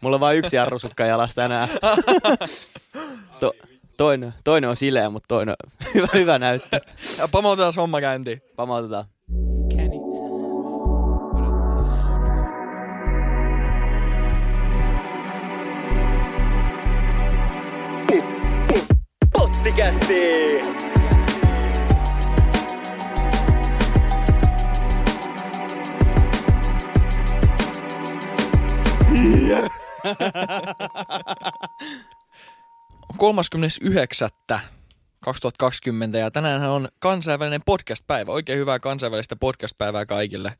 Mulla on vain yksi jarrusukka jalasta enää. To, toinen, toinen on sileä, mutta toinen on hyvä, hyvä näyttö. Ja pamautetaan homma käyntiin. Pamautetaan. Kenny. Pottikästi! 2020 ja tänään on kansainvälinen podcast-päivä. Oikein hyvää kansainvälistä podcast-päivää kaikille.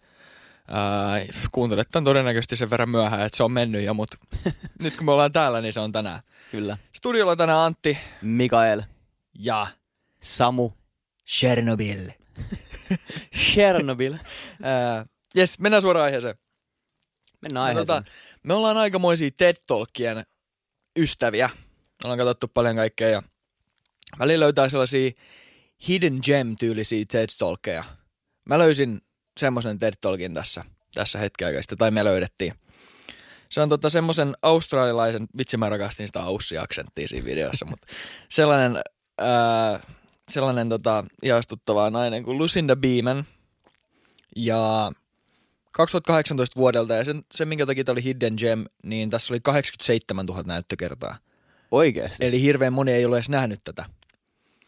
Ää, kuuntelet tämän todennäköisesti sen verran myöhään, että se on mennyt jo, mutta nyt kun me ollaan täällä, niin se on tänään. Kyllä. Studiolla tänään Antti Mikael. ja Samu. Chernobyl. Chernobyl. Ää, Jes, mennään suoraan aiheeseen. Mennään No, aiheeseen. tota, me ollaan aikamoisia TED Talkien ystäviä. Ollaan katsottu paljon kaikkea ja välillä löytää sellaisia hidden gem-tyylisiä TED Talkeja. Mä löysin semmoisen TED Talkin tässä, tässä hetken aikaa sitten, tai me löydettiin. Se on tota semmoisen australialaisen, vitsi mä rakastin sitä aussi-aksenttia siinä videossa, mutta sellainen, ää, sellainen tota, ihastuttava nainen kuin Lucinda Beeman. Ja 2018 vuodelta, ja sen, sen minkä takia tämä oli Hidden Gem, niin tässä oli 87 000 näyttökertaa. Oikeesti. Eli hirveän moni ei ole edes nähnyt tätä.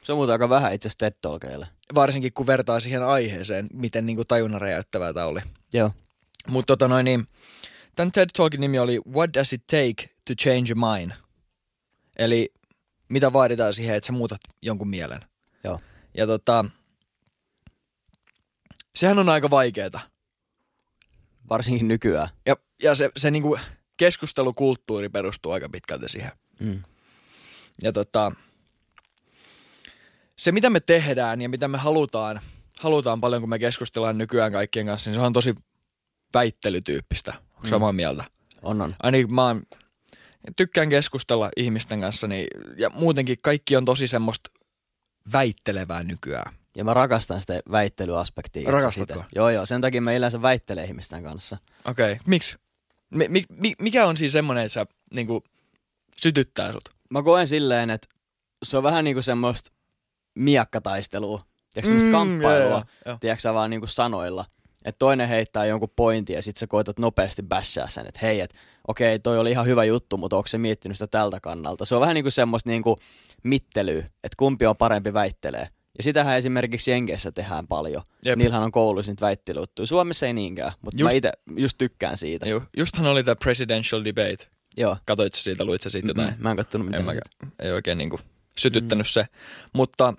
Se on muuten aika vähän itse asiassa. Varsinkin kun vertaa siihen aiheeseen, miten niin tajunnan räjäyttävää tämä oli. Joo. Mutta tota noin, niin, tämän TED Talkin nimi oli What does it take to change a mind? Eli mitä vaaditaan siihen, että sä muutat jonkun mielen. Joo. Ja tota, sehän on aika vaikeeta. Varsinkin nykyään. Ja, ja se, se niinku keskustelukulttuuri perustuu aika pitkälti siihen. Mm. Ja tota, se mitä me tehdään ja mitä me halutaan, halutaan paljon kun me keskustellaan nykyään kaikkien kanssa, niin se on tosi väittelytyyppistä. Onko Mm. samaa mieltä? On, on. Ainakin mä oon, tykkään keskustella ihmisten kanssa niin, ja muutenkin kaikki on tosi semmoista väittelevää nykyään. Ja mä rakastan sitä väittelyaspektia. Rakastatko? siitä. Joo, joo. Sen takia mä yleensä väittelen ihmisten kanssa. Okei, okay. miksi? Mi, mi, mi, mikä on siis semmoinen, että sä niinku, sytyttää sut? Mä koen silleen, että se on vähän niinku semmoista miakkataistelua. Tiedätkö semmoista Mm, kamppailua, joo, tiedätkö sä vaan niinku sanoilla. Että toinen heittää jonkun pointin ja sit sä koetat nopeasti bashaa sen, että hei, että okei, toi oli ihan hyvä juttu, mutta onko se miettinyt sitä tältä kannalta? Se on vähän niinku semmoista niinku mittelyä, että kumpi on parempi väittelee. Ja sitähän esimerkiksi Jenkeissä tehdään paljon. Jep. Niillähän on koulussa niitä väittelyjuttuja. Suomessa ei niinkään, mutta mä Just- itse just tykkään siitä. Ju, justhan oli tämä presidential debate. Joo. Katoit sä siitä, luit sä siitä jotain? Mm, mä en kattonut En mitään. mäkään. Ei oikein niinku sytyttänyt mm. se. Mutta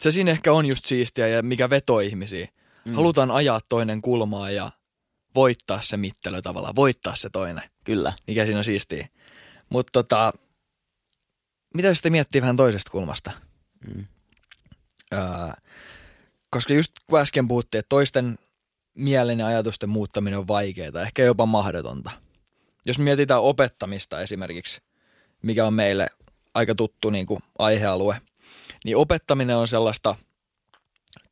se siinä ehkä on just siistiä ja mikä vetoo ihmisiä. Mm. Halutaan ajaa toinen kulmaa ja voittaa se mittelö tavallaan, voittaa se toinen. Kyllä. Mikä siinä on siistiä. Mutta tota, mitä sitten miettii vähän toisesta kulmasta? Mm. Öö, koska just kun äsken puhuttiin, että toisten mielen ja ajatusten muuttaminen on vaikeaa, ehkä jopa mahdotonta. Jos mietitään opettamista esimerkiksi, mikä on meille aika tuttu niin kuin aihealue, niin opettaminen on sellaista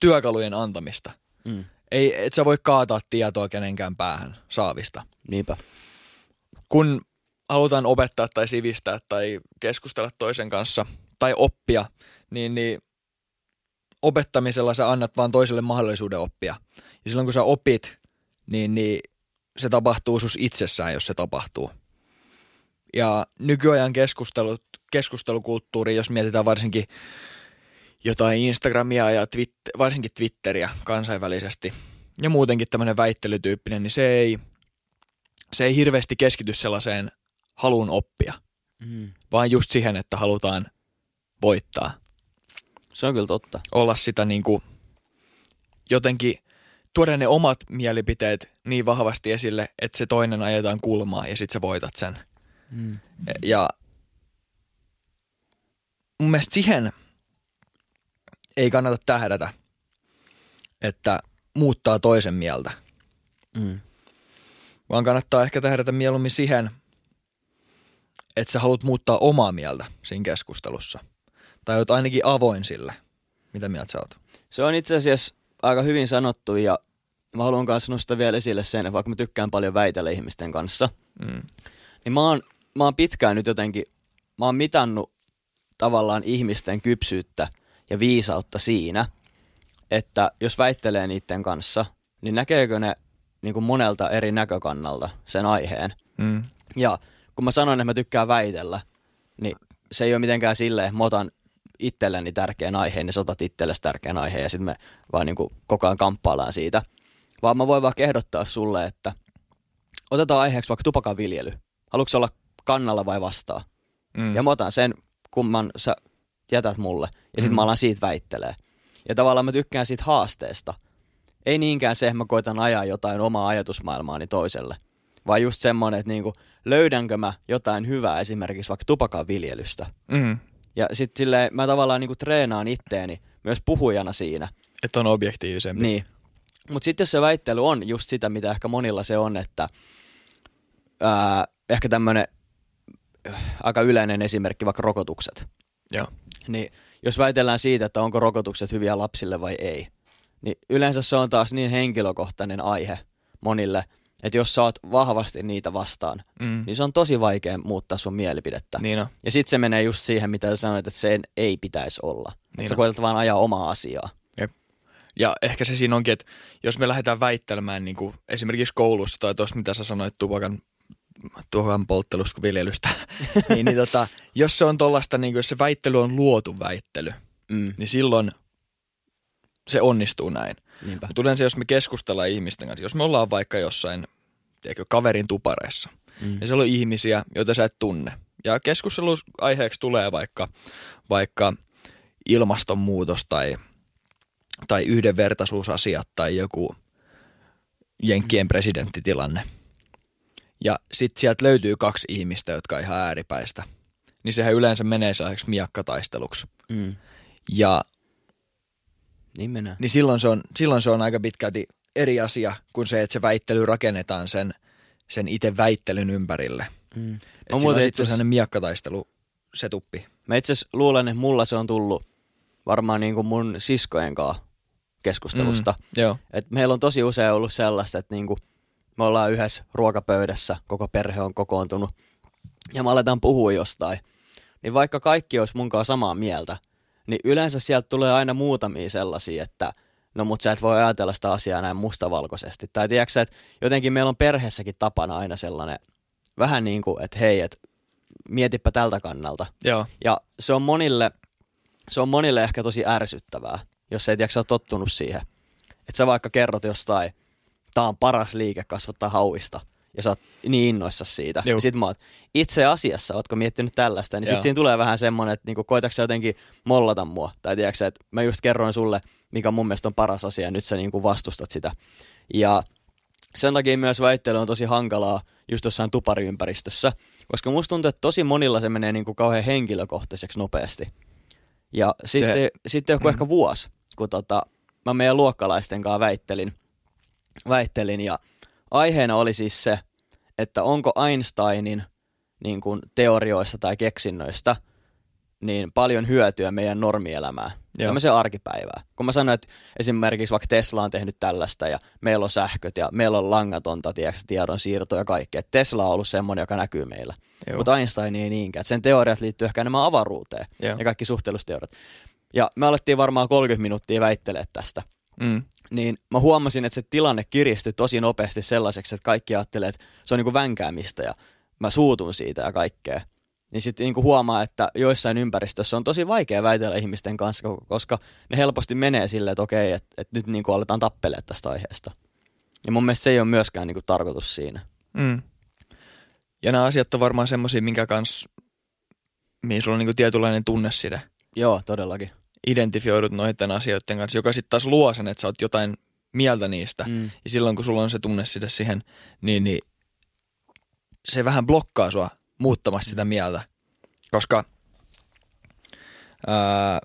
työkalujen antamista. Mm. Ei, et sä voi kaataa tietoa kenenkään päähän saavista. Niinpä. Kun halutaan opettaa tai sivistää tai keskustella toisen kanssa tai oppia, niin, niin opettamisella sä annat vaan toiselle mahdollisuuden oppia. Ja silloin kun sä opit, niin, niin se tapahtuu sus itsessään, jos se tapahtuu. Ja nykyajan keskustelut, keskustelukulttuuri, jos mietitään varsinkin jotain Instagramia ja Twitter, varsinkin Twitteriä kansainvälisesti ja muutenkin tämmöinen väittelytyyppinen, niin se ei, se ei hirveästi keskity sellaiseen haluun oppia, Mm. vaan just siihen, että halutaan voittaa. Se on kyllä totta. Olla sitä niin kuin jotenkin tuoda ne omat mielipiteet niin vahvasti esille, että se toinen ajetaan kulmaa ja sit sä voitat sen. Mm. Ja mun mielestä siihen ei kannata tähdätä, että muuttaa toisen mieltä, Mm. vaan kannattaa ehkä tähdätä mieluummin siihen, että sä haluat muuttaa omaa mieltä siinä keskustelussa. Tai oot ainakin avoin sille. Mitä mieltä sä oot? Se on itse asiassa aika hyvin sanottu ja mä haluan kanssa nostaa vielä esille sen, että vaikka mä tykkään paljon väitellä ihmisten kanssa, Mm. Niin mä oon, mä oon pitkään nyt jotenkin, mä oon mitannut tavallaan ihmisten kypsyyttä ja viisautta siinä, että jos väittelee niiden kanssa, niin näkeekö ne niin kuin monelta eri näkökannalta sen aiheen. Mm. Ja kun mä sanoin, että mä tykkään väitellä, niin se ei ole mitenkään silleen, että mä otan itselleni tärkeän aiheen, niin sä otat itsellesi tärkeän aiheen ja sitten me vaan niin kuin koko ajan kamppaillaan siitä. Vaan mä voin vaan ehdottaa sulle, että otetaan aiheeksi vaikka tupakan viljely. Haluatko olla kannalla vai vastaan? Mm. Ja mä otan sen, kumman sä jätät mulle. Ja sitten Mm. mä alan siitä väittelee. Ja tavallaan mä tykkään siitä haasteesta. Ei niinkään se, että mä koitan ajaa jotain omaa ajatusmaailmaani toiselle. Vaan just semmonen, että niinku, löydänkö mä jotain hyvää esimerkiksi vaikka tupakan viljelystä. Mm. Ja sitten silleen mä tavallaan niinku treenaan itteeni myös puhujana siinä. Että on objektiivisempi. Niin. Mutta sitten jos se väittely on just sitä, mitä ehkä monilla se on, että ää, ehkä tämmöinen aika yleinen esimerkki, vaikka rokotukset. Joo. Niin jos väitellään siitä, että onko rokotukset hyviä lapsille vai ei, niin yleensä se on taas niin henkilökohtainen aihe monille, että jos sä oot vahvasti niitä vastaan, Mm. niin se on tosi vaikea muuttaa sun mielipidettä. Niin on. Ja sitten se menee just siihen, mitä sä sanoit, että sen ei pitäisi olla. Niin että sä koetat vaan ajaa omaa asiaa. Ja ehkä se siinä onkin, että jos me lähdetään väittelemään niin kuin esimerkiksi koulussa tai tuossa mitä sä sanoit tupakan, tupakan polttelusta kuin viljelystä, niin, niin tota, jos se on tollasta, niin kuin, jos se väittely on luotu väittely, Mm. niin silloin se onnistuu näin. Niinpä. Mutta yleensä jos me keskustellaan ihmisten kanssa, jos me ollaan vaikka jossain tiedätkö, kaverin tupareissa, Mm. ja siellä on ihmisiä, joita sä et tunne. Ja keskustelusaiheeksi tulee vaikka, vaikka ilmastonmuutos tai, tai yhdenvertaisuusasiat tai joku Jenkkien presidenttitilanne. Ja sitten sieltä löytyy kaksi ihmistä, jotka on ihan ääripäistä. Niin sehän yleensä menee sellaiseksi miakkataisteluksi. Mm. Ja Niin menee. niin silloin se, on, silloin se on aika pitkälti eri asia kuin se, että se väittely rakennetaan sen, sen itse väittelyn ympärille. Mm. Et Mä silloin muuten itse asiassa- sellainen miakkataistelu setuppi. Mä itse asiassa luulen, että mulla se on tullut varmaan niin kuin mun siskojen kanssa keskustelusta. Mm, joo. Et meillä on tosi usein ollut sellaista, että niin kuin me ollaan yhdessä ruokapöydässä, koko perhe on kokoontunut ja me aletaan puhua jostain. Niin vaikka kaikki olisi mun kanssa samaa mieltä, niin yleensä sieltä tulee aina muutamia sellaisia, että no mut sä et voi ajatella sitä asiaa näin mustavalkoisesti. Tai tiedätkö että jotenkin meillä on perheessäkin tapana aina sellainen vähän niin kuin, että hei, että mietipä tältä kannalta. Joo. Ja se on monille, se on monille ehkä tosi ärsyttävää, jos ei tiedä, ole tottunut siihen. Että sä vaikka kerrot jostain, tää on paras liike kasvattaa hauista, ja sä oot niin innoissa siitä. Juu. Ja sit mä oot, itse asiassa, ootko miettinyt tällaista, niin sit Joo. siinä tulee vähän semmonen, että niinku, koetatko sä jotenkin mollata mua, tai tiedätkö että mä just kerroin sulle, mikä mun mielestä on paras asia, ja nyt sä niinku vastustat sitä. Ja sen takia myös väittely on tosi hankalaa just jossain tupariympäristössä, koska musta tuntuu, että tosi monilla se menee niinku kauhean henkilökohtaiseksi nopeasti. Ja Se- sitten, sitten joku mm. ehkä vuosi, kun tota, mä meidän luokkalaisten kanssa väittelin, väittelin ja aiheena oli siis se, että onko Einsteinin niin kuin teorioista tai keksinnöistä niin paljon hyötyä meidän normielämään, Joo. tämmöiseen arkipäivään. Kun mä sanoin, että esimerkiksi vaikka Tesla on tehnyt tällaista ja meillä on sähköt ja meillä on langatonta tiedätkö, tiedon siirto ja kaikkea. Tesla on ollut semmoinen, joka näkyy meillä. Joo. Mutta Einstein ei niinkään. Et sen teoriat liittyy ehkä enemmän avaruuteen Joo. ja kaikki suhteellusteoriat. Ja me alettiin varmaan 30 minuuttia väittelee tästä. Mm. Niin mä huomasin, että se tilanne kiristyi tosi nopeasti sellaiseksi, että kaikki ajattelee, että se on niinku vänkäämistä ja mä suutun siitä ja kaikkea. Niin sitten niinku huomaa, että joissain ympäristössä on tosi vaikea väitellä ihmisten kanssa, ko- koska ne helposti menee silleen, että okei, että, että nyt niinku aletaan tappelemaan tästä aiheesta. Ja mun mielestä se ei ole myöskään niinku tarkoitus siinä. Mm. Ja nämä asiat on varmaan semmoisia, minkä kanssa, mihin sulla on niinku tietynlainen tunneside. Joo, todellakin. Identifioidut noiden asioiden kanssa, joka sitten taas luo sen, että sä oot jotain mieltä niistä. Mm. Ja silloin kun sulla on se tunneside siihen, niin, niin se vähän blokkaa sua muuttamasta sitä mieltä. Koska ää,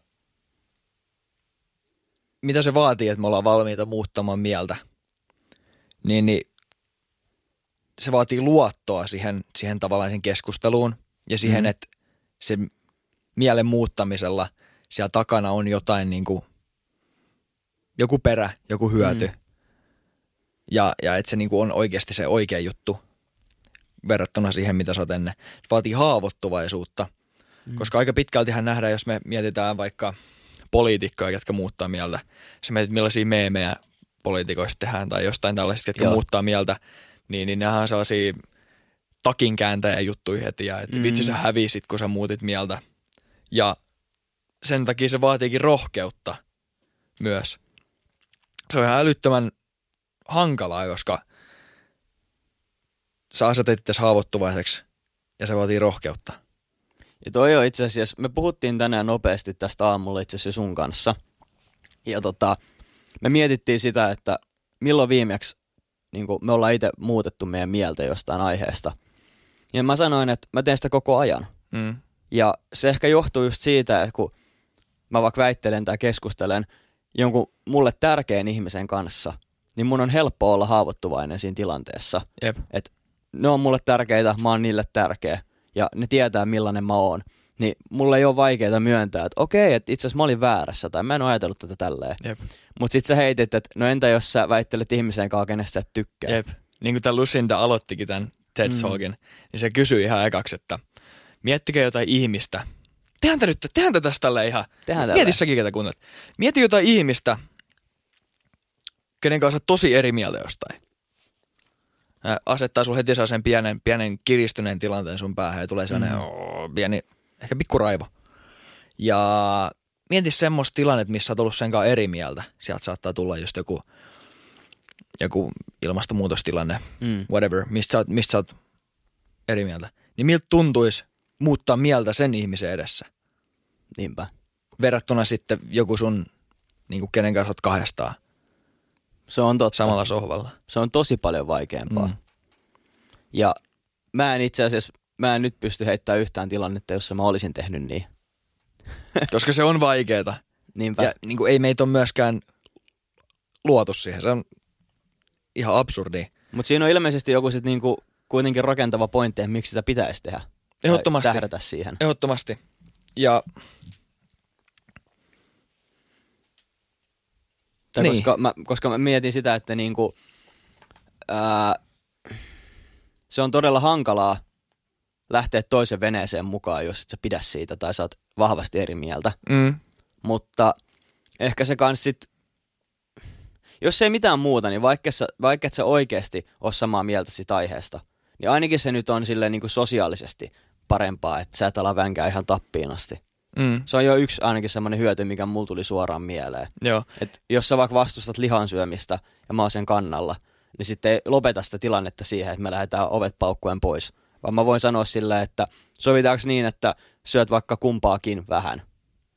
mitä se vaatii, että me ollaan valmiita muuttamaan mieltä, niin, niin se vaatii luottoa siihen, siihen tavallaan keskusteluun ja siihen, Mhm. että sen mielen muuttamisella siellä takana on jotain niin kuin, joku perä, joku hyöty. Mm. Ja, ja että se niin kuin on oikeasti se oikea juttu. verrattuna siihen, mitä sä oot ennen. Se vaatii haavoittuvaisuutta, mm. koska aika pitkältihän nähdään, jos me mietitään vaikka poliitikkoja, jotka muuttaa mieltä. Sä mietit, millaisia meemejä poliitikoista tehdään tai jostain tällaisista, jotka Joo. muuttaa mieltä, niin, niin nehän on sellaisia takin kääntäjä juttuja heti ja että mm. vitsi sä hävisit, kun sä muutit mieltä. Ja sen takia se vaatiikin rohkeutta myös. Se on ihan älyttömän hankalaa, koska sä asetet itse haavoittuvaiseksi ja se vaatii rohkeutta. Ja toi on itse asiassa, me puhuttiin tänään nopeasti tästä aamulla itse asiassa sun kanssa. Ja tota, me mietittiin sitä, että milloin viimeksi niin me ollaan itse muutettu meidän mieltä jostain aiheesta. Ja mä sanoin, että mä teen sitä koko ajan. Mm. Ja se ehkä johtuu just siitä, että kun mä vaikka väittelen tai keskustelen jonkun mulle tärkeän ihmisen kanssa, niin mun on helppo olla haavoittuvainen siinä tilanteessa. Jep. Et ne on mulle tärkeitä, mä oon niille tärkeä ja ne tietää millainen mä oon. Niin mulle ei ole vaikeaa myöntää, että okei, että itse asiassa mä olin väärässä tai mä en ole ajatellut tätä tälleen. Mutta sit sä heitit, että no entä jos sä väittelet ihmiseen kanssa, kenestä et tykkää. Jep. Niin kuin tämä Lucinda aloittikin tämän TED mm. niin se kysyi ihan ekaksi, että miettikää jotain ihmistä. Tehän nyt, tehän tästä tälle ihan. Tehän Mieti säkin, ketä kuuntelet. Mieti jotain ihmistä, kenen kanssa tosi eri mieltä jostain. Asettaa sun heti sen pienen, pienen kiristyneen tilanteen sun päähän ja tulee sellainen mm. pieni, ehkä pikkuraivo. Ja mieti semmoista tilannetta, missä on ollut sen kanssa eri mieltä. Sieltä saattaa tulla just joku, joku ilmastonmuutostilanne, mm. whatever, mistä sä, oot, mistä sä oot eri mieltä. Niin miltä tuntuisi muuttaa mieltä sen ihmisen edessä? Niinpä. Verrattuna sitten joku sun, niin kuin kenen kanssa oot kahdestaan – se on totta. Samalla sohvalla. Se on tosi paljon vaikeampaa. Mm. Ja mä en itse asiassa, mä en nyt pysty heittämään yhtään tilannetta, jossa mä olisin tehnyt niin. Koska se on vaikeeta. Niinpä. Ja niin kuin ei meitä ole myöskään luotu siihen. Se on ihan absurdi. Mutta siinä on ilmeisesti joku sit niinku kuitenkin rakentava pointti, miksi sitä pitäisi tehdä. Ehdottomasti. Tähdätä siihen. Ehdottomasti. Ja Tai niin. koska, mä, koska mä mietin sitä, että niinku, ää, se on todella hankalaa lähteä toisen veneeseen mukaan, jos et sä pidä siitä tai sä oot vahvasti eri mieltä. Mm. Mutta ehkä se kans sit, jos ei mitään muuta, niin vaikka sä, vaikka et sä oikeasti ole samaa mieltä siitä aiheesta, niin ainakin se nyt on silleen niin kuin sosiaalisesti parempaa, että sä et ala vänkää ihan tappiin asti. Mm. Se on jo yksi ainakin semmoinen hyöty, mikä mulla tuli suoraan mieleen. Joo. Et jos sä vaikka vastustat lihan syömistä ja mä oon sen kannalla, niin sitten ei lopeta sitä tilannetta siihen, että me lähdetään ovet paukkuen pois. Vaan mä voin sanoa silleen, että sovitaanko niin, että syöt vaikka kumpaakin vähän,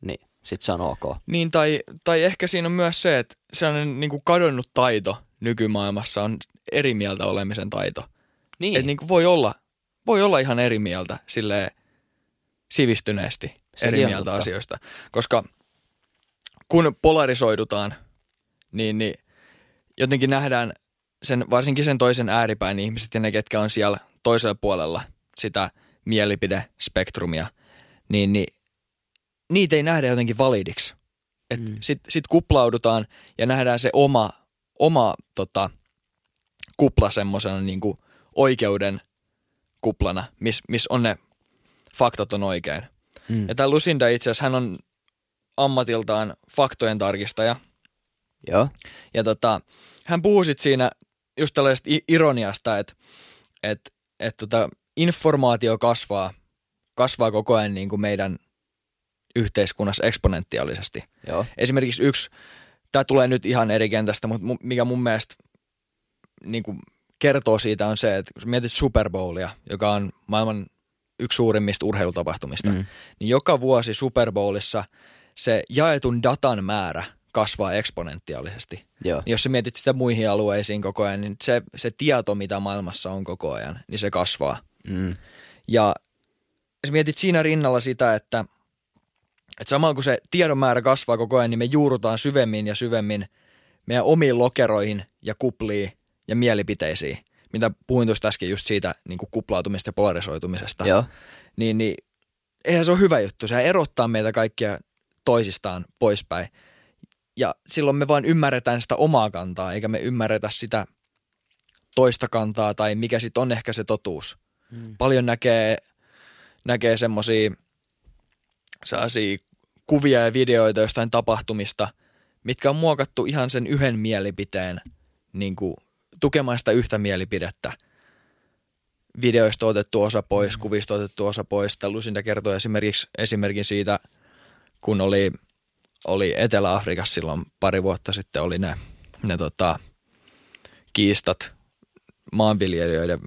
niin sit se on ok. Niin, tai, tai ehkä siinä on myös se, että sellainen niin kuin kadonnut taito nykymaailmassa on eri mieltä olemisen taito. Niin. Että niin kuin voi, olla, voi olla ihan eri mieltä silleen sivistyneesti Sekin eri mieltä asioista. Koska kun polarisoidutaan, niin, niin jotenkin nähdään sen, varsinkin sen toisen ääripäin ihmiset ja ne, ketkä on siellä toisella puolella sitä mielipidespektrumia, niin, niin niitä ei nähdä jotenkin validiksi. Mm. Sitten sit kuplaudutaan ja nähdään se oma, oma tota, kupla semmoisena niin oikeuden kuplana, missä mis on ne faktat on oikein. Mm. Ja tämä Lucinda itse asiassa, hän on ammatiltaan faktojen tarkistaja. Joo. Ja tota, hän puhuu sit siinä just tällaisesta ironiasta, että et, et tota, informaatio kasvaa, kasvaa koko ajan niin kuin meidän yhteiskunnassa eksponentiaalisesti. Joo. Esimerkiksi yksi, tämä tulee nyt ihan eri kentästä, mutta mikä mun mielestä niin kuin kertoo siitä on se, että kun mietit Super Bowlia, joka on maailman yksi suurimmista urheilutapahtumista, mm. niin joka vuosi Super Bowlissa se jaetun datan määrä kasvaa eksponentiaalisesti. Joo. Jos sä mietit sitä muihin alueisiin koko ajan, niin se, se tieto, mitä maailmassa on koko ajan, niin se kasvaa. Mm. Ja jos mietit siinä rinnalla sitä, että, että samalla kun se tiedon määrä kasvaa koko ajan, niin me juurutaan syvemmin ja syvemmin meidän omiin lokeroihin ja kupliin ja mielipiteisiin mitä puhuin tuosta äsken just siitä niin kuin kuplautumista ja polarisoitumisesta, Joo. Niin, niin eihän se ole hyvä juttu. Se erottaa meitä kaikkia toisistaan poispäin. Ja silloin me vain ymmärretään sitä omaa kantaa, eikä me ymmärretä sitä toista kantaa tai mikä sitten on ehkä se totuus. Mm. Paljon näkee, näkee semmosia sellaisia kuvia ja videoita jostain tapahtumista, mitkä on muokattu ihan sen yhden mielipiteen niin kuin, tukemaan sitä yhtä mielipidettä. Videoista otettu osa pois, kuvista otettu osa pois. Tää Lucinda kertoi esimerkiksi esimerkin siitä, kun oli, oli Etelä-Afrikassa silloin pari vuotta sitten oli ne, ne tota, kiistat maanviljelijöiden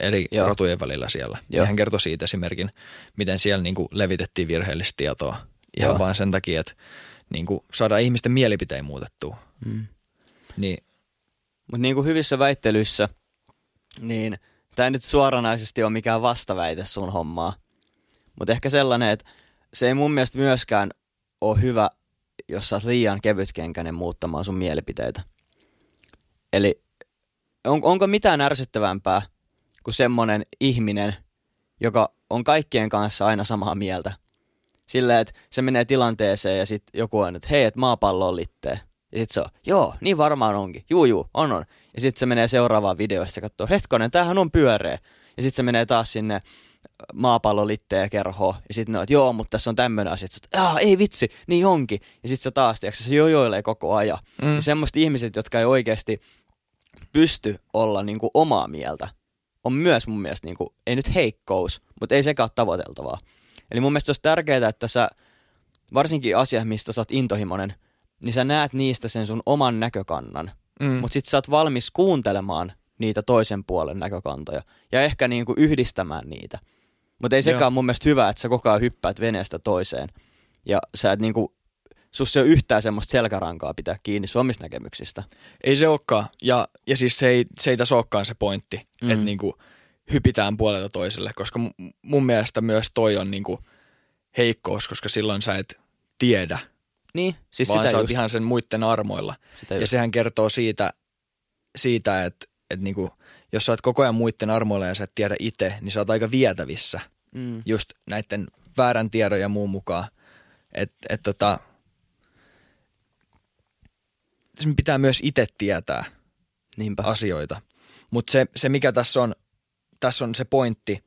eri Joo. rotujen välillä siellä. Joo. Ja hän kertoi siitä esimerkin, miten siellä niin kuin levitettiin virheellistä tietoa ihan Joo. vain sen takia, että niin kuin saadaan ihmisten mielipiteen muutettua. Mm. Niin, Mutta niin kuin hyvissä väittelyissä, niin tämä ei nyt suoranaisesti ole mikään vastaväite sun hommaa. Mutta ehkä sellainen, että se ei mun mielestä myöskään ole hyvä, jos sä oot liian kevytkenkäinen muuttamaan sun mielipiteitä. Eli on, onko mitään ärsyttävämpää kuin semmonen ihminen, joka on kaikkien kanssa aina samaa mieltä. Silleen, että se menee tilanteeseen ja sitten joku on, että hei, että maapallo on litteä. Ja sitten se on, joo, niin varmaan onkin. Juu, juu, on, on. Ja sitten se menee seuraavaan videoon ja se katsoo, hetkonen, tämähän on pyöreä. Ja sitten se menee taas sinne maapallo litteä kerhoon. Ja sitten ne on, että joo, mutta tässä on tämmöinen asia. Sitten ei vitsi, niin onkin. Ja sitten se taas, tiedätkö, se jojoilee koko ajan. mm. Ja semmoiset ihmiset, jotka ei oikeasti pysty olla niinku omaa mieltä, on myös mun mielestä, niinku, ei nyt heikkous, mutta ei ole tavoiteltavaa. Eli mun mielestä se olisi tärkeää, että sä, varsinkin asia, mistä sä oot intohimoinen, niin sä näet niistä sen sun oman näkökannan, mm, mutta sit sä oot valmis kuuntelemaan niitä toisen puolen näkökantoja ja ehkä niinku yhdistämään niitä. Mutta ei ole mun mielestä hyvä, että sä koko ajan hyppäät veneestä toiseen ja sä et niinku, sussa ei ole yhtään semmoista selkärankaa pitää kiinni sun omista näkemyksistä. ei se olekaan. Ja, ja siis se ei, se ei tässä olekaan se pointti, Mm. että niinku hypitään puolelta toiselle, koska mu- mun mielestä myös toi on niinku heikkous, koska silloin sä et tiedä, Niin, siis vaan sitä sä oot just. ihan sen muiden armoilla. sitä Ja just. sehän kertoo siitä, siitä että, että niinku, jos sä oot koko ajan muiden armoilla ja sä et tiedä itse, niin sä oot aika vietävissä Mm. just näiden väärän tiedon ja muun mukaan. Että et tota, sen pitää myös itse tietää Niinpä. asioita. Mutta se, se, mikä tässä on, tässä on se pointti,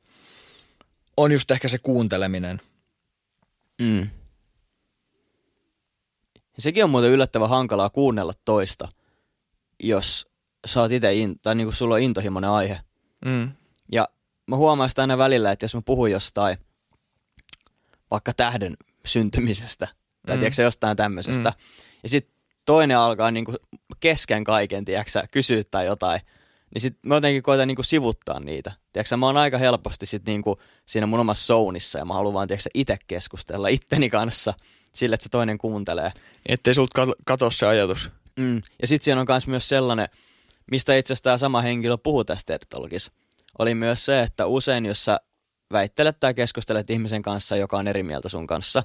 on just ehkä se kuunteleminen. Mm. Ja sekin on muuten yllättävän hankalaa kuunnella toista, jos sä oot ite, in, tai niinku sulla on intohimoinen aihe. Mm. Ja mä huomaan sitä aina välillä, että jos mä puhun jostain vaikka tähden syntymisestä, tai Mm. tiedätkö, jostain tämmöisestä, Mm. ja sitten toinen alkaa niinku kesken kaiken, tiedätkö, kysyä tai jotain, niin sit mä jotenkin koitan niinku sivuttaa niitä. Tiedätkö, mä oon aika helposti sit niinku siinä mun omassa zoneissa, ja mä haluan vaan tiedätkö, itse keskustella itteni kanssa, sille, että se toinen kuuntelee. Ettei sulta kat- kato se ajatus. Mm. Ja sitten siinä on kans myös sellainen, mistä itse asiassa tämä sama henkilö puhuu tästä TED-talkissa, oli myös se, että usein jos sä väittelet tai keskustelet ihmisen kanssa, joka on eri mieltä sun kanssa,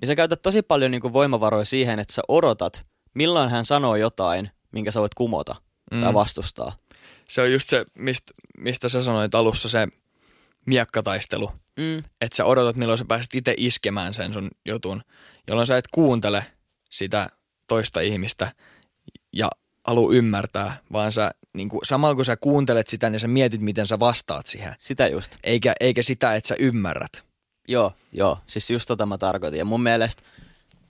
niin sä käytät tosi paljon niin kuin voimavaroja siihen, että sä odotat, milloin hän sanoo jotain, minkä sä voit kumota mm. tai vastustaa. Se on just se, mistä, mistä sä sanoit alussa, se miekkataistelu. Mm. Että sä odotat, milloin sä pääset itse iskemään sen sun jutun, jolloin sä et kuuntele sitä toista ihmistä ja halua ymmärtää, vaan sä, niin kuin, samalla kun sä kuuntelet sitä, niin sä mietit, miten sä vastaat siihen. Sitä just. Eikä, eikä sitä, että sä ymmärrät. Joo, joo. Siis just tota mä tarkoitin. Ja mun mielestä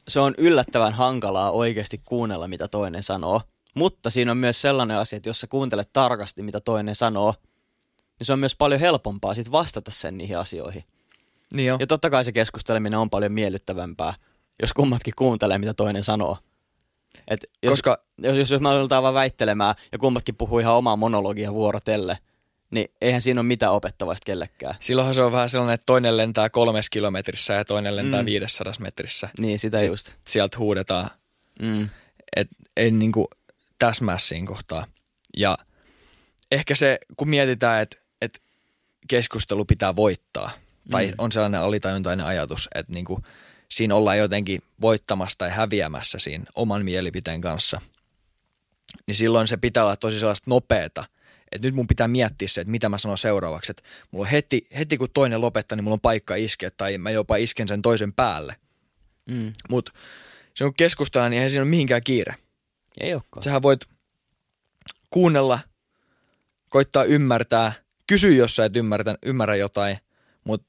se on yllättävän hankalaa oikeasti kuunnella, mitä toinen sanoo. Mutta siinä on myös sellainen asia, että jos sä kuuntelet tarkasti, mitä toinen sanoo, niin se on myös paljon helpompaa sit vastata sen niihin asioihin. Niin jo. Ja totta kai se keskusteleminen on paljon miellyttävämpää, jos kummatkin kuuntelee, mitä toinen sanoo. Et jos, Koska jos, jos, jos me aletaan vaan väittelemään ja kummatkin puhuu ihan omaa monologia vuorotelle, niin eihän siinä ole mitään opettavaista kellekään. silloinhan se on vähän sellainen, että toinen lentää kolmes kilometrissä ja toinen lentää Mm. mm. 500 metrissä. Niin, sitä just. Sieltä huudetaan, Mm. että ei niinku täsmää siinä kohtaa. Ja ehkä se, kun mietitään, että keskustelu pitää voittaa, tai Mm. on sellainen alitajuntainen ajatus, että niinku siinä ollaan jotenkin voittamassa tai häviämässä siinä oman mielipiteen kanssa, niin silloin se pitää olla tosi sellaista nopeeta, että nyt mun pitää miettiä se, että mitä mä sanon seuraavaksi. Että mulla on heti, heti kun toinen lopettaa, niin mulla on paikka iskeä tai mä jopa isken sen toisen päälle. Mm. Mutta se kun keskustellaan, niin eihän siinä ole mihinkään kiire. Ei olekaan. Sähän voit kuunnella, koittaa ymmärtää, kysy, jos sä et ymmärrä, ymmärrä jotain, mut,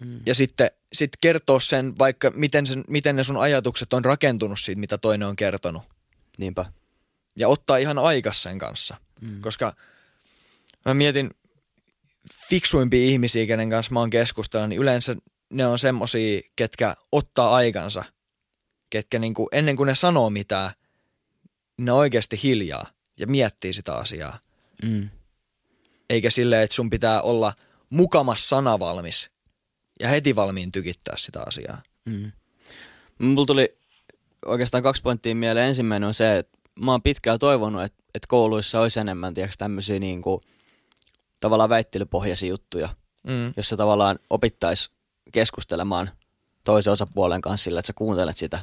Mm. ja sitten sit kertoa sen, vaikka miten, sen, miten ne sun ajatukset on rakentunut siitä, mitä toinen on kertonut. Niinpä. Ja ottaa ihan aikas sen kanssa. Mm. Koska mä mietin fiksuimpia ihmisiä, kenen kanssa mä oon keskustellut, niin yleensä ne on semmosia, ketkä ottaa aikansa. Ketkä niinku, ennen kuin ne sanoo mitään, ne on oikeasti hiljaa ja miettii sitä asiaa. Mm. Eikä silleen, että sun pitää olla mukamas sanavalmis ja heti valmiin tykittää sitä asiaa. Mm. Mulla tuli oikeastaan kaksi pointtia mieleen. Ensimmäinen on se, että mä oon pitkään toivonut, että, että kouluissa olisi enemmän tiiäks, tämmöisiä niin kuin, tavallaan väittelypohjaisia juttuja, Mm. jossa tavallaan opittaisi keskustelemaan toisen osapuolen kanssa sillä, että sä kuuntelet sitä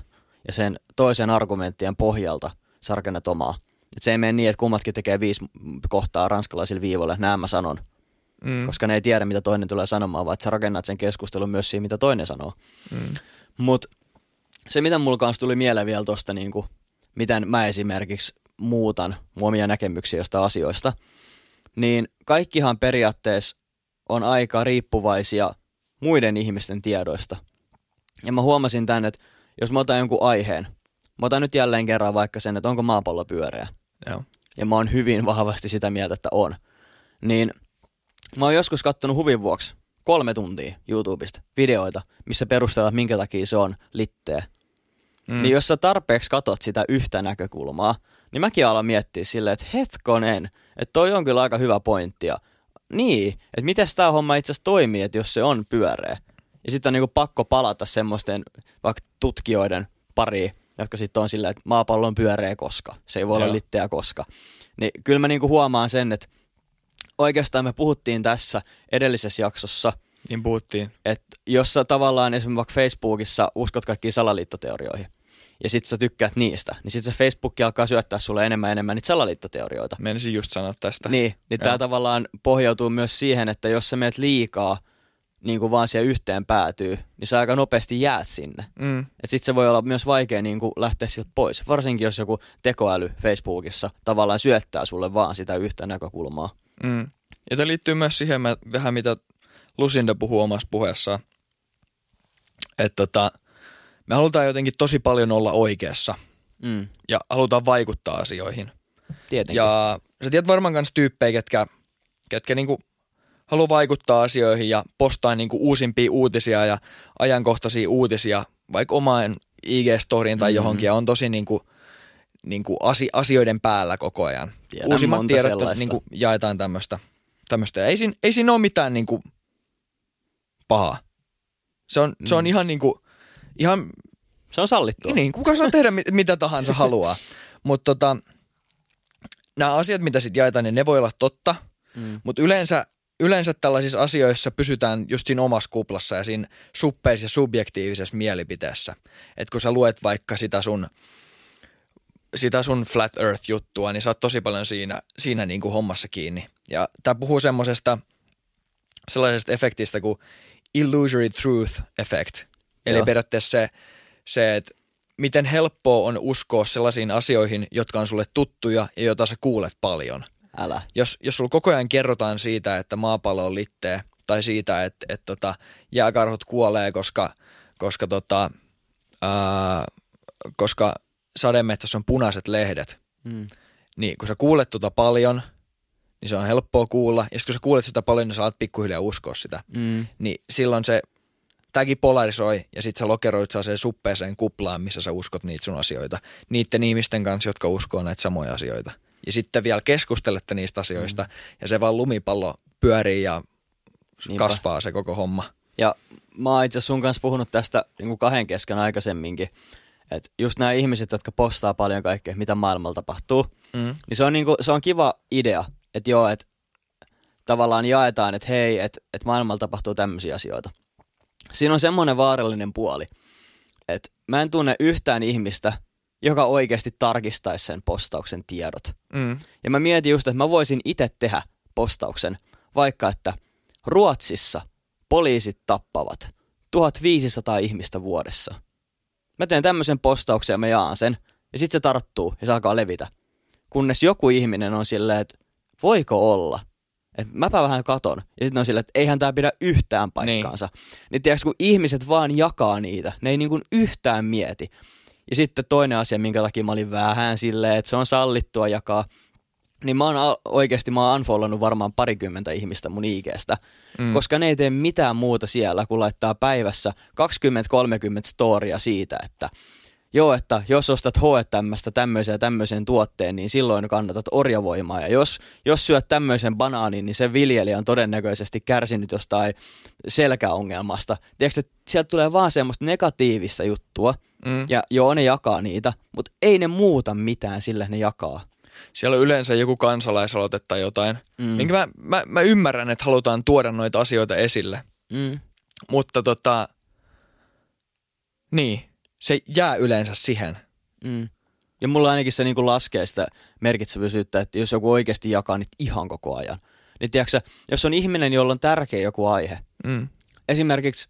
ja sen toisen argumenttien pohjalta sä rakennat omaa. Et se ei mene niin, että kummatkin tekee viisi kohtaa ranskalaisilla viivoilla, että näin mä sanon, Mm. koska ne ei tiedä, mitä toinen tulee sanomaan, vaan että sä rakennat sen keskustelun myös siihen, mitä toinen sanoo. Mm. Mutta se, mitä mulla kanssa tuli mieleen vielä tuosta, niin miten mä esimerkiksi muutan omia näkemyksiä jostain asioista, niin kaikkihan periaatteessa on aika riippuvaisia muiden ihmisten tiedoista. Ja mä huomasin tän, että jos mä otan jonkun aiheen, mä otan nyt jälleen kerran vaikka sen, että onko maapallo pyöreä, Joo. ja mä oon hyvin vahvasti sitä mieltä, että on, niin mä oon joskus kattonut huvin vuoksi kolme tuntia YouTubesta videoita, missä perustellaan, minkä takia se on litteä. Mm. Niin jos sä tarpeeksi katot sitä yhtä näkökulmaa, niin mäkin alan miettiä silleen, että hetkonen, että toi on kyllä aika hyvä pointti. Ja niin, että miten tämä homma itse asiassa toimii, että jos se on pyöreä. Ja sitten on niinku pakko palata semmoisten vaikka tutkijoiden pariin, jotka sitten on silleen, että maapallo on pyöreä koska. Se ei voi olla Joo. litteä koska. Niin kyllä mä niinku huomaan sen, että oikeastaan me puhuttiin tässä edellisessä jaksossa, Niin puhuttiin. että jos sä tavallaan esimerkiksi vaikka Facebookissa uskot kaikkiin salaliittoteorioihin, ja sit sä tykkäät niistä, niin sit se Facebook alkaa syöttää sulle enemmän ja enemmän niitä salaliittoteorioita. Menisin just sanoa tästä. Niin, niin tää tavallaan pohjautuu myös siihen, että jos sä meet liikaa, niin kuin vaan siihen yhteen päätyy, niin sä aika nopeasti jäät sinne. Mm. Et sit se voi olla myös vaikea niin kuin lähteä sieltä pois, varsinkin jos joku tekoäly Facebookissa tavallaan syöttää sulle vaan sitä yhtä näkökulmaa. Mm. Ja se liittyy myös siihen mä, vähän, mitä Lucinda puhuu omassa puheessaan. Että tota, me halutaan jotenkin tosi paljon olla oikeassa Mm, ja halutaan vaikuttaa asioihin. tietenkin. Ja sä tiedät varmaan myös tyyppejä, ketkä, ketkä niinku haluaa vaikuttaa asioihin ja postaa niinku uusimpia uutisia ja ajankohtaisia uutisia vaikka omaan IG-storiin tai Mhm. johonkin ja on tosi niinku, niinku asi, asioiden päällä koko ajan. Tiedän Uusimmat tiedot sellaista. niinku jaetaan tämmöistä. tämmöistä. Ei, siinä, ei siinä ole mitään niinku pahaa. Se on, se on Mm. ihan niinku, ihan Se on sallittua. niin, kuka saa tehdä mit- mitä tahansa haluaa. Mutta tota, nämä asiat, mitä sitten jaetaan, niin ne voi olla totta, Mm. mutta yleensä, yleensä tällaisissa asioissa pysytään just siinä omassa kuplassa ja siinä suppeissa ja subjektiivisessa mielipiteessä. Että kun sä luet vaikka sitä sun, sitä sun Flat Earth-juttua, niin sä oot tosi paljon siinä, siinä niin kuin hommassa kiinni. Ja tämä puhuu semmoisesta sellaisesta efektistä kuin illusory truth effect. Eli Joo. periaatteessa se, se, että miten helppoa on uskoa sellaisiin asioihin, jotka on sulle tuttuja ja joita sä kuulet paljon. Älä. Jos, jos sulla koko ajan kerrotaan siitä, että maapallo on litteä, tai siitä, että, että tota, jääkarhut kuolee, koska, koska, tota, ää, koska sademetsässä on punaiset lehdet, Mm. niin kun sä kuulet tota paljon, niin se on helppoa kuulla. Ja sitten kun sä kuulet sitä paljon, niin sä alat pikkuhiljaa uskoa sitä. Mm. Niin silloin se, tämäkin polarisoi ja sitten sä lokeroit sen suppeeseen kuplaan, missä sä uskot niitä sun asioita. Niiden ihmisten kanssa, jotka uskoo näitä samoja asioita. Ja sitten vielä keskustelette niistä asioista mm. ja se vaan lumipallo pyörii ja Niinpä. kasvaa se koko homma. Ja mä oon itse sun kanssa puhunut tästä niin kuin kahden kesken aikaisemminkin. Että just nämä ihmiset, jotka postaa paljon kaikkea, mitä maailmalla tapahtuu, Mm. niin se on, niinku, se on kiva idea, että joo, että tavallaan jaetaan, että hei, että et maailmalla tapahtuu tämmöisiä asioita. Siinä on semmoinen vaarallinen puoli, että mä en tunne yhtään ihmistä, joka oikeasti tarkistaisi sen postauksen tiedot. Mm. Ja mä mietin just, että mä voisin itse tehdä postauksen, vaikka että Ruotsissa poliisit tappavat 1500 ihmistä vuodessa. Mä teen tämmöisen postauksen ja mä jaan sen, ja sitten se tarttuu ja se alkaa levitä. Kunnes joku ihminen on silleen, että voiko olla, että mäpä vähän katon. Ja sitten on silleen, että eihän tämä pidä yhtään paikkaansa. Niin, niin tiedätkö, kun ihmiset vaan jakaa niitä, ne ei niinku yhtään mieti. Ja sitten toinen asia, minkä takia mä olin vähän silleen, että se on sallittua jakaa, niin mä oon oikeasti mä oon unfollowannut varmaan parikymmentä ihmistä mun IGstä, mm. koska ne ei tee mitään muuta siellä, kun laittaa päivässä 20-30 storia siitä, että joo, että jos ostat H&Mstä tämmöisen ja tämmöisen tuotteen, niin silloin kannatat orjavoimaa. Ja jos, jos syöt tämmöisen banaanin, niin se viljelijä on todennäköisesti kärsinyt jostain selkäongelmasta. Tiedätkö, että sieltä tulee vaan semmoista negatiivista juttua, mm. ja joo, ne jakaa niitä, mutta ei ne muuta mitään, sillä ne jakaa. Siellä on yleensä joku kansalaisaloite tai jotain, mm. minkä mä, mä, mä ymmärrän, että halutaan tuoda noita asioita esille. Mm. Mutta tota, niin, se jää yleensä siihen. Mm. Ja mulla ainakin se niin laskee sitä merkitsevyysyyttä, että jos joku oikeasti jakaa niitä ihan koko ajan. Niin tiedätkö, jos on ihminen, jolla on tärkeä joku aihe. Mm. Esimerkiksi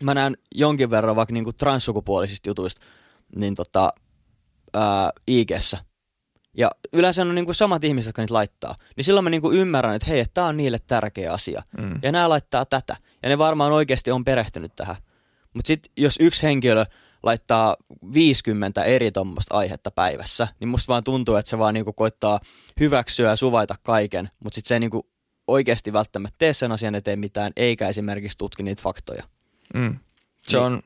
mä näen jonkin verran vaikka niin transsukupuolisista jutuista niin tota, ää, IGssä. Ja yleensä on niin kuin samat ihmiset, jotka niitä laittaa. Niin silloin mä niin kuin ymmärrän, että hei, tämä on niille tärkeä asia. Mm. Ja nämä laittaa tätä. Ja ne varmaan oikeasti on perehtynyt tähän. Mutta sitten jos yksi henkilö laittaa 50 eri tuommoista aihetta päivässä, niin musta vaan tuntuu, että se vaan niinku koittaa hyväksyä ja suvaita kaiken, mutta sitten se ei niinku oikeasti välttämättä tee sen asian eteen mitään, eikä esimerkiksi tutki niitä faktoja. Mm. Se niin. on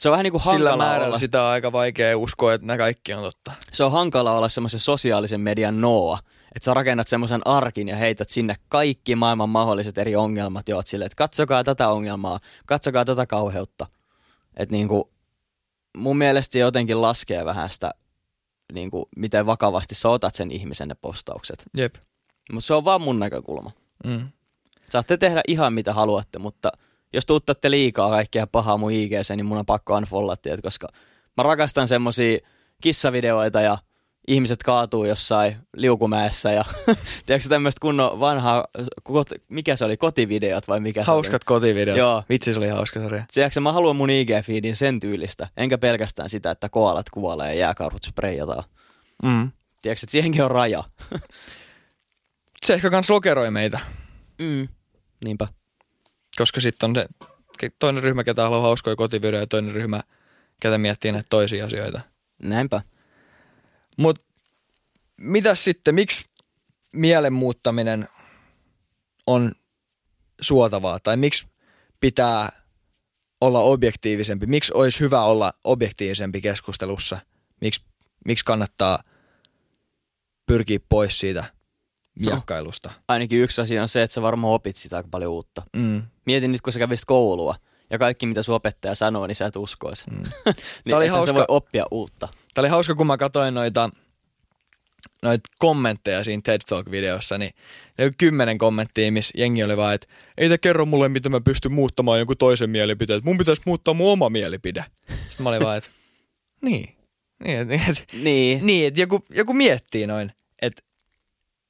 se on vähän niin kuin hankala Sillä määrällä olla. sitä on aika vaikea uskoa, että nämä kaikki on totta. Se on hankala olla semmoisen sosiaalisen median Noa, että sä rakennat semmoisen arkin ja heität sinne kaikki maailman mahdolliset eri ongelmat ja oot silleen, että katsokaa tätä ongelmaa, katsokaa tätä kauheutta. Että niin kuin, mun mielestä se jotenkin laskee vähän sitä, niin kuin, miten vakavasti sä otat sen ihmisen ne postaukset. Jep. Mutta se on vaan mun näkökulma. Mm. Saatte tehdä ihan mitä haluatte, mutta jos tuuttatte liikaa kaikkea pahaa mun IGC, niin mun on pakko unfollowat koska mä rakastan semmosia kissavideoita ja ihmiset kaatuu jossain liukumäessä ja tiedätkö tämmöistä kunnon vanhaa, mikä se oli, kotivideot vai mikä Hauskat se oli? kotivideot. Joo. Vitsi se oli hauska sarja. Tiedätkö, mä haluan mun IG-feedin sen tyylistä, enkä pelkästään sitä, että koalat kuvailee ja jääkarhut spreijataan. Mm. Tiedätkö, että siihenkin on raja. se ehkä kans lokeroi meitä. Mm. Niinpä. Koska sitten on se toinen ryhmä, ketä haluaa hauskoja kotivideoja ja toinen ryhmä, ketä miettii näitä toisia asioita. Näinpä. Mutta mitä sitten, miksi mielen muuttaminen on suotavaa tai miksi pitää olla objektiivisempi? Miksi olisi hyvä olla objektiivisempi keskustelussa? Miksi, miksi kannattaa pyrkiä pois siitä miakkailusta? No, ainakin yksi asia on se, että sä varmaan opit sitä aika paljon uutta. Mm. Mietin nyt, kun sä kävisit koulua ja kaikki mitä sun opettaja sanoo, niin sä et uskoisi. Mm. niin oli hauska, voi oppia uutta. Tämä oli hauska, kun mä katsoin noita, noita kommentteja siinä TED Talk-videossa, niin ne oli kymmenen kommenttia, missä jengi oli vaan, että ei te kerro mulle, miten mä pystyn muuttamaan jonkun toisen mielipiteen, mun pitäisi muuttaa mun oma mielipide. Sitten mä olin vaan, että niin, niin, että et, niin. niin, et joku, joku miettii noin, että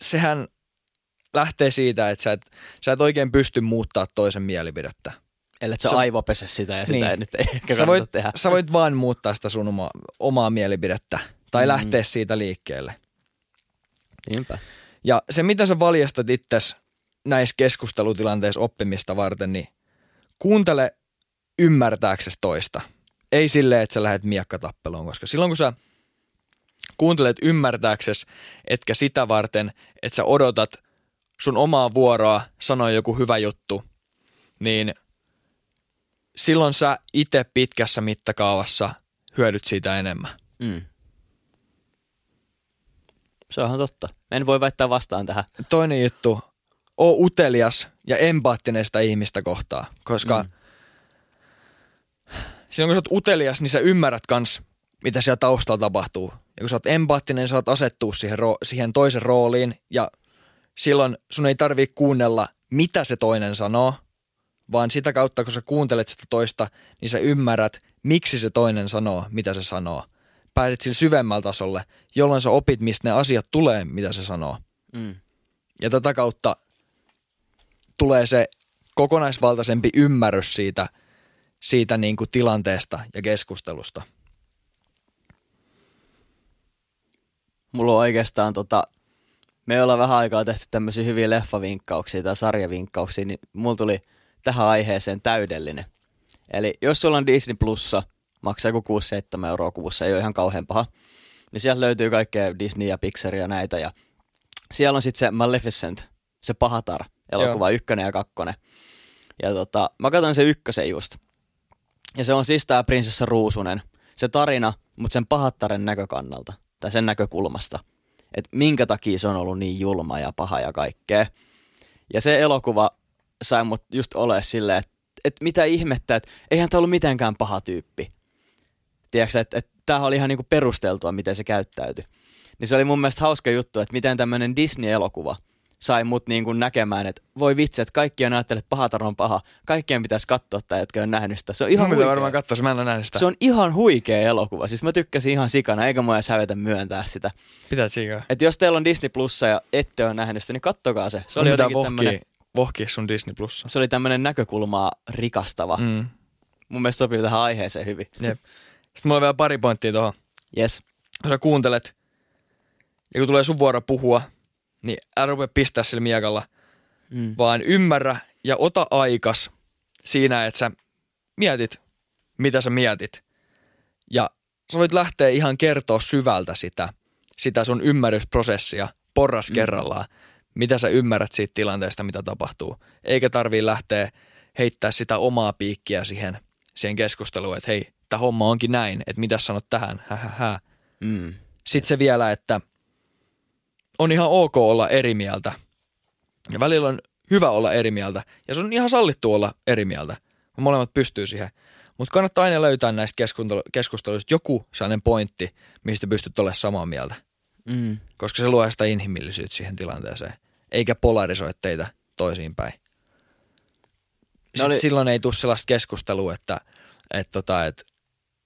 sehän lähtee siitä, että sä et, sä et oikein pysty muuttaa toisen mielipidettä. Ellei sä, sä aivopese sitä ja sitä niin. ei nyt ei ehkä sä voit, tehdä. Sä voit vaan muuttaa sitä sun oma, omaa mielipidettä tai mm. lähteä siitä liikkeelle. Niinpä. Ja se, mitä sä valjastat itses näissä keskustelutilanteissa oppimista varten, niin kuuntele ymmärtääksesi toista. Ei silleen, että sä lähdet miekkatappeluun, koska silloin kun sä kuuntelet ymmärtääksesi, etkä sitä varten, että sä odotat sun omaa vuoroa sanoa joku hyvä juttu, niin – silloin sä itse pitkässä mittakaavassa hyödyt siitä enemmän. Mm. Se on totta. En voi väittää vastaan tähän. Toinen juttu, oo utelias ja empaattinen sitä ihmistä kohtaa, koska mm. silloin kun sä oot utelias, niin sä ymmärrät kans, mitä siellä taustalla tapahtuu. Ja kun sä oot empaattinen, saat asettua siihen, ro- siihen toisen rooliin ja silloin sun ei tarvii kuunnella, mitä se toinen sanoo, vaan sitä kautta, kun sä kuuntelet sitä toista, niin sä ymmärrät, miksi se toinen sanoo, mitä se sanoo. Pääset sille syvemmällä tasolle, jolloin sä opit, mistä ne asiat tulee, mitä se sanoo. Mm. Ja tätä kautta tulee se kokonaisvaltaisempi ymmärrys siitä, siitä niin kuin tilanteesta ja keskustelusta. Mulla on oikeastaan tota, me ollaan vähän aikaa tehty tämmöisiä hyviä leffavinkkauksia tai sarjavinkkauksia, niin mulla tuli tähän aiheeseen täydellinen. Eli jos sulla on Disney Plussa, maksaa joku 6-7 euroa kuussa, ei ole ihan kauhean paha, niin sieltä löytyy kaikkea Disney ja Pixaria näitä ja siellä on sitten se Maleficent, se pahatar, elokuva Joo. ykkönen ja kakkonen. Ja tota, mä katsoin se ykkösen just. Ja se on siis tää prinsessa Ruusunen, se tarina, mutta sen pahattaren näkökannalta, tai sen näkökulmasta. Että minkä takia se on ollut niin julma ja paha ja kaikkea. Ja se elokuva sai mut just ole silleen, että et mitä ihmettä, että eihän tämä ollut mitenkään paha tyyppi. Tiedätkö, että et, tämä oli ihan niinku perusteltua, miten se käyttäytyi. Niin se oli mun mielestä hauska juttu, että miten tämmöinen Disney-elokuva sai mut niin kuin näkemään, että voi vitsi, että kaikki on ajatellut, että pahatar on paha. Kaikkien pitäisi katsoa tai jotka on nähnyt sitä. Se on ihan huikea. varmaan katsoa, mä en ole nähnyt sitä. Se on ihan huikea elokuva. Siis mä tykkäsin ihan sikana, eikä mua edes hävetä myöntää sitä. Pitää tsiikaa. Että jos teillä on Disney Plussa ja ette ole nähnyt sitä, niin kattokaa se. Se oli jotenkin vohkii, tämmönen, vohkii sun Disney Plussa. Se oli tämmöinen näkökulmaa rikastava. Mm. Mun mielestä sopii tähän aiheeseen hyvin. Jep. Sitten mulla on vielä pari pointtia tuohon. Yes. Jos sä kuuntelet, ja kun tulee sun vuoro puhua, niin älä rupea pistää sillä miekalla, mm. vaan ymmärrä ja ota aikas siinä, että sä mietit, mitä sä mietit. Ja sä voit lähteä ihan kertoa syvältä sitä, sitä sun ymmärrysprosessia porras mm. kerrallaan, mitä sä ymmärrät siitä tilanteesta, mitä tapahtuu. Eikä tarvii lähteä heittää sitä omaa piikkiä siihen, siihen keskusteluun, että hei, tämä homma onkin näin, että mitä sanot tähän, hä. Mm. Sitten se vielä, että on ihan ok olla eri mieltä. Ja välillä on hyvä olla eri mieltä. Ja se on ihan sallittu olla eri mieltä. Molemmat pystyy siihen. Mutta kannattaa aina löytää näistä keskusteluista joku sellainen pointti, mistä pystyt olemaan samaa mieltä. Mm. Koska se luo sitä inhimillisyyttä siihen tilanteeseen. Eikä polarisoi teitä toisiin päin. No oli... Silloin ei tule sellaista keskustelua, että, että, tota, että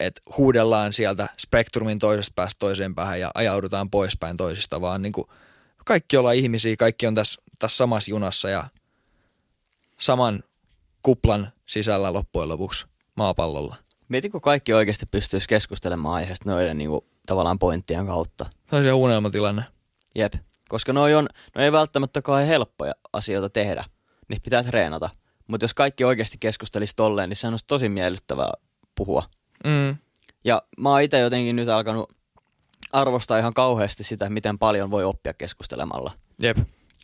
että huudellaan sieltä spektrumin toisesta päästä toiseen päähän ja ajaudutaan poispäin toisista, vaan niin kuin kaikki ollaan ihmisiä, kaikki on tässä, tässä samassa junassa ja saman kuplan sisällä loppujen lopuksi maapallolla. Mietin, kun kaikki oikeasti pystyisi keskustelemaan aiheesta noiden niin kuin, tavallaan pointtien kautta. Se olisi unelmatilanne. Jep, koska noi, on, noi ei välttämättä ole helppoja asioita tehdä. Niitä pitää treenata. Mutta jos kaikki oikeasti keskustelisi tolleen, niin se on tosi miellyttävää puhua. Mm. Ja mä oon itse jotenkin nyt alkanut arvostaa ihan kauheasti sitä, miten paljon voi oppia keskustelemalla. Jep.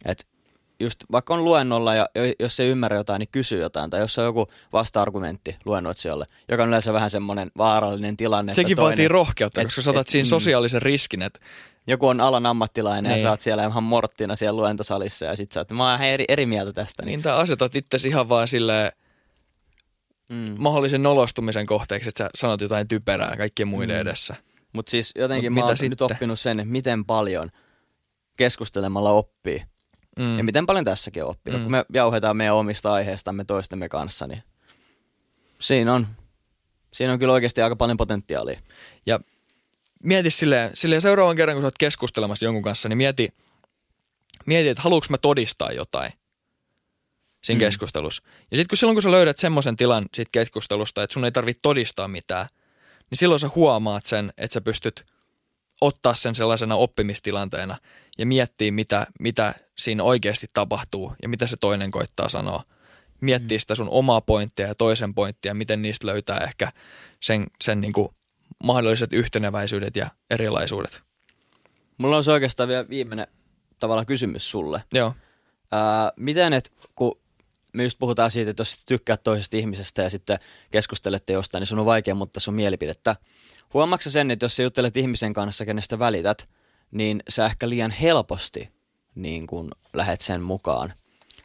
Et just vaikka on luennolla ja jos ei ymmärrä jotain, niin kysyy jotain. Tai jos on joku vasta-argumentti luennoitsijalle, joka on yleensä vähän semmoinen vaarallinen tilanne. Sekin toinen, vaatii rohkeutta, et, koska sä otat et, siinä mm. sosiaalisen riskin, että joku on alan ammattilainen niin. ja sä oot siellä ihan morttina siellä luentosalissa ja sit sä oot, mä oon eri, eri mieltä tästä. Niin, niin asetat itse ihan vaan silleen, mm. mahdollisen nolostumisen kohteeksi, että sä sanot jotain typerää kaikkien muiden mm. edessä. Mutta siis jotenkin Mut mä oon sitten? nyt oppinut sen, että miten paljon keskustelemalla oppii. Mm. Ja miten paljon tässäkin on oppinut. Mm. Kun me jauhetaan meidän omista aiheistamme toistemme kanssa, niin siinä on, siinä on kyllä oikeasti aika paljon potentiaalia. Ja mieti silleen, silleen seuraavan kerran, kun sä oot keskustelemassa jonkun kanssa, niin mieti, mieti että haluanko mä todistaa jotain siinä mm. keskustelussa. Ja sitten kun silloin, kun sä löydät semmoisen tilan siitä keskustelusta, että sun ei tarvitse todistaa mitään, niin silloin sä huomaat sen, että sä pystyt ottaa sen sellaisena oppimistilanteena ja miettiä, mitä, mitä siinä oikeasti tapahtuu ja mitä se toinen koittaa sanoa. Miettiä mm. sitä sun omaa pointtia ja toisen pointtia, miten niistä löytää ehkä sen, sen niin kuin mahdolliset yhteneväisyydet ja erilaisuudet. Mulla on se oikeastaan vielä viimeinen tavalla kysymys sulle. Joo. Ää, miten, et, kun me just puhutaan siitä, että jos tykkäät toisesta ihmisestä ja sitten keskustelette jostain, niin sun on vaikea mutta sun mielipidettä. Huomaatko sen, että jos sä juttelet ihmisen kanssa, kenestä välität, niin sä ehkä liian helposti niin kun lähet sen mukaan.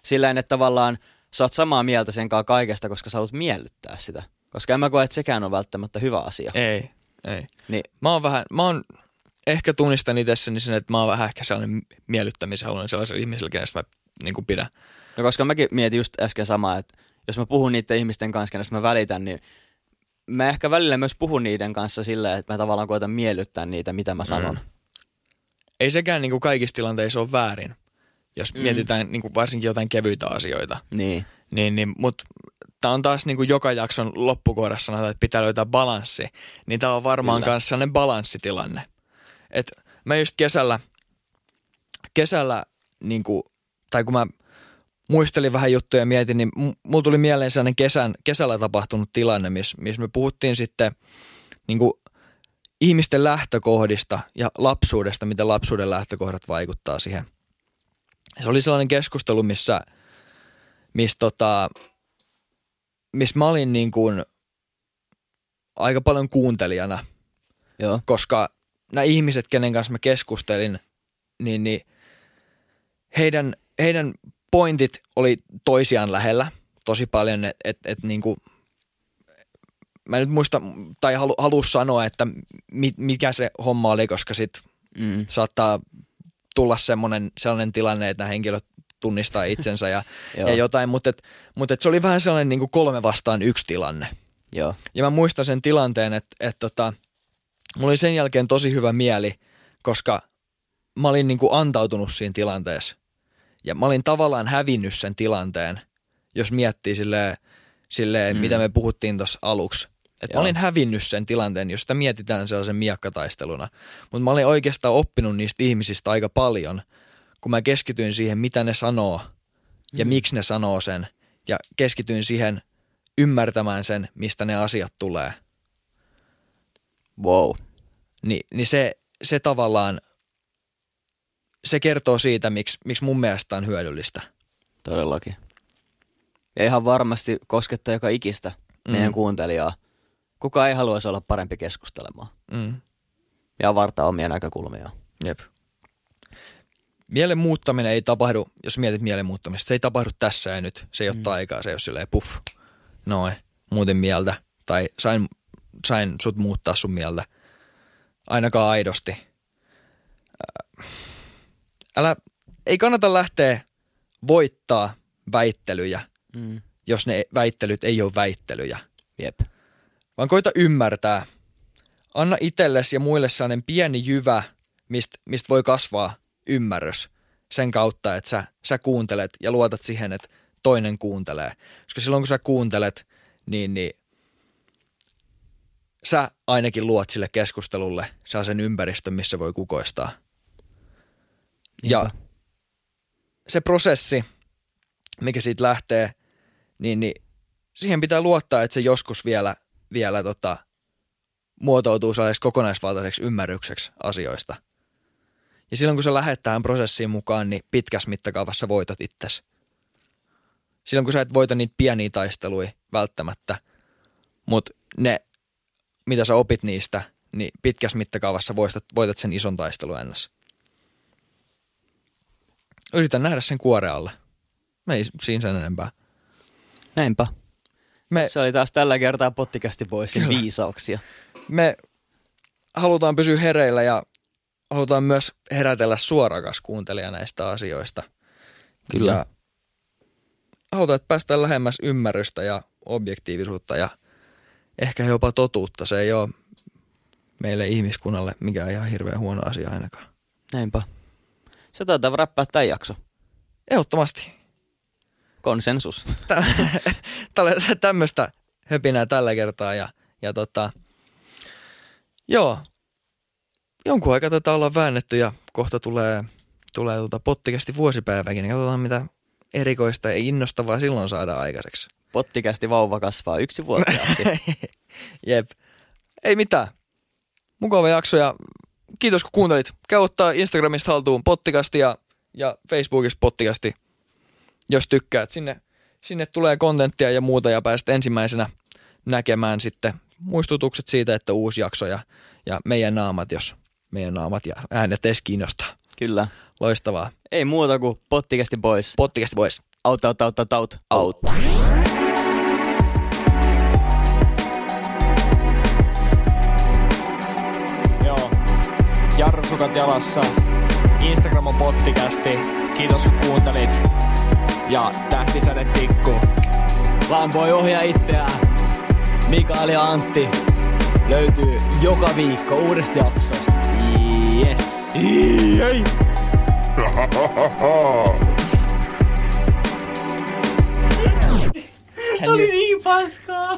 Sillä että tavallaan sä oot samaa mieltä sen kanssa kaikesta, koska sä haluat miellyttää sitä. Koska en mä koe, että sekään on välttämättä hyvä asia. Ei, ei. Niin. Mä oon vähän, mä oon ehkä tunnistan itsessäni sen, että mä oon vähän ehkä sellainen miellyttämisen haluan sellaiselle ihmiselle, kenestä mä niin pidän. No koska mäkin mietin just äsken samaa, että jos mä puhun niiden ihmisten kanssa, kenestä mä välitän, niin mä ehkä välillä myös puhun niiden kanssa silleen, että mä tavallaan koitan miellyttää niitä, mitä mä sanon. Mm. Ei sekään niin kuin kaikissa tilanteissa ole väärin, jos mm. mietitään niin kuin varsinkin jotain kevyitä asioita. Niin. Niin, niin mutta tämä on taas niin kuin joka jakson loppukohdassa sanotaan, että pitää löytää balanssi. Niin tämä on varmaan myös sellainen balanssitilanne. Et mä just kesällä, kesällä, niin kuin, tai kun mä muistelin vähän juttuja ja mietin, niin mulla tuli mieleen sellainen kesän, kesällä tapahtunut tilanne, missä miss me puhuttiin sitten niin kuin ihmisten lähtökohdista ja lapsuudesta, miten lapsuuden lähtökohdat vaikuttaa siihen. Se oli sellainen keskustelu, missä, missä, tota, missä mä olin niin kuin aika paljon kuuntelijana, Joo. koska nämä ihmiset, kenen kanssa mä keskustelin, niin, niin heidän, heidän pointit oli toisiaan lähellä tosi paljon, että et, et niinku, mä nyt muista, tai halu, halu sanoa, että mi, mikä se homma oli, koska sit Mm. saattaa tulla semmoinen, sellainen tilanne, että nämä henkilöt tunnistaa itsensä ja, ja jotain, mutta, et, mutta et se oli vähän sellainen niin kuin kolme vastaan yksi tilanne. Joo. Ja mä muistan sen tilanteen, että, että tota, mulla oli sen jälkeen tosi hyvä mieli, koska mä olin niin kuin antautunut siinä tilanteessa. Ja mä olin tavallaan hävinnyt sen tilanteen, jos miettii silleen, silleen Mm. mitä me puhuttiin tuossa aluksi. Et mä olin hävinnyt sen tilanteen, jos sitä mietitään sellaisen miekkataisteluna. Mutta mä olin oikeastaan oppinut niistä ihmisistä aika paljon, kun mä keskityin siihen, mitä ne sanoo ja Mm. miksi ne sanoo sen. Ja keskityin siihen ymmärtämään sen, mistä ne asiat tulee. Wow. Ni, niin se, se tavallaan, se kertoo siitä, miksi, miksi mun mielestä on hyödyllistä. Todellakin. Ja ihan varmasti koskettaa joka ikistä meidän Mm. kuuntelijaa. Kuka ei haluaisi olla parempi keskustelemaan Mm. ja avartaa omia näkökulmia. Jep. Mielen muuttaminen ei tapahdu, jos mietit mielen muuttamista, se ei tapahdu tässä ja nyt. Se ei ottaa Mm. aikaa, se ei ole silleen puff, noin, muuten mieltä. Tai sain, sain sut muuttaa sun mieltä. Ainakaan aidosti. Ää, Älä, ei kannata lähteä voittaa väittelyjä, Mm. jos ne väittelyt ei ole väittelyjä. Jep. vaan koita ymmärtää. Anna itsellesi ja muille sellainen pieni jyvä, mistä mist voi kasvaa ymmärrys sen kautta, että sä, sä kuuntelet ja luotat siihen, että toinen kuuntelee. Koska silloin kun sä kuuntelet, niin, niin sä ainakin luot sille keskustelulle sen ympäristön, missä voi kukoistaa. Ja Niinpä. se prosessi, mikä siitä lähtee, niin, niin siihen pitää luottaa, että se joskus vielä, vielä tota, muotoutuu sellaiseksi kokonaisvaltaiseksi ymmärrykseksi asioista. Ja silloin kun sä lähdet tähän prosessiin mukaan, niin pitkässä mittakaavassa voitat itsesi. Silloin kun sä et voita niitä pieniä taisteluja välttämättä, mutta ne, mitä sä opit niistä, niin pitkässä mittakaavassa voitat, voitat sen ison taistelun ennäs. Yritän nähdä sen kuore alle. Me ei siinä sen enempää. Näinpä. Me, Se oli taas tällä kertaa pottikästi Kyllä. viisauksia. me halutaan pysyä hereillä ja halutaan myös herätellä suorakas kuuntelija näistä asioista. Kyllä. Ja halutaan, että päästään lähemmäs ymmärrystä ja objektiivisuutta ja ehkä jopa totuutta. Se ei ole meille ihmiskunnalle mikään ihan hirveän huono asia ainakaan. Näinpä. Se taitaa räppää tämän jakso. Ehdottomasti. Konsensus. Tämmöistä höpinää tällä kertaa ja, ja tota, joo, jonkun aikaa tätä ollaan väännetty ja kohta tulee, tulee tota pottikästi vuosipäiväkin, niin katsotaan mitä erikoista ja innostavaa silloin saadaan aikaiseksi. Pottikästi vauva kasvaa yksi vuotiaaksi. Jep. Ei mitään. Mukava jakso ja kiitos kun kuuntelit. Käy ottaa Instagramista haltuun pottikasti ja, ja Facebookista pottikasti, jos tykkäät. Sinne, sinne tulee kontenttia ja muuta ja pääset ensimmäisenä näkemään sitten muistutukset siitä, että uusi jakso ja, ja meidän naamat, jos meidän naamat ja äänet edes kiinnostaa. Kyllä. Loistavaa. Ei muuta kuin pottikästi pois. Pottikasti pois. Out, out, out, out, out. out. Joo. Jarrusukat jalassa. Instagram on pottikästi. Kiitos kun kuuntelit. Ja tähtisäde tikku. Vaan voi ohjaa itseään. Mikael ja Antti löytyy joka viikko uudesta jaksosta. Yes. Ei. Can you, niin paskaa.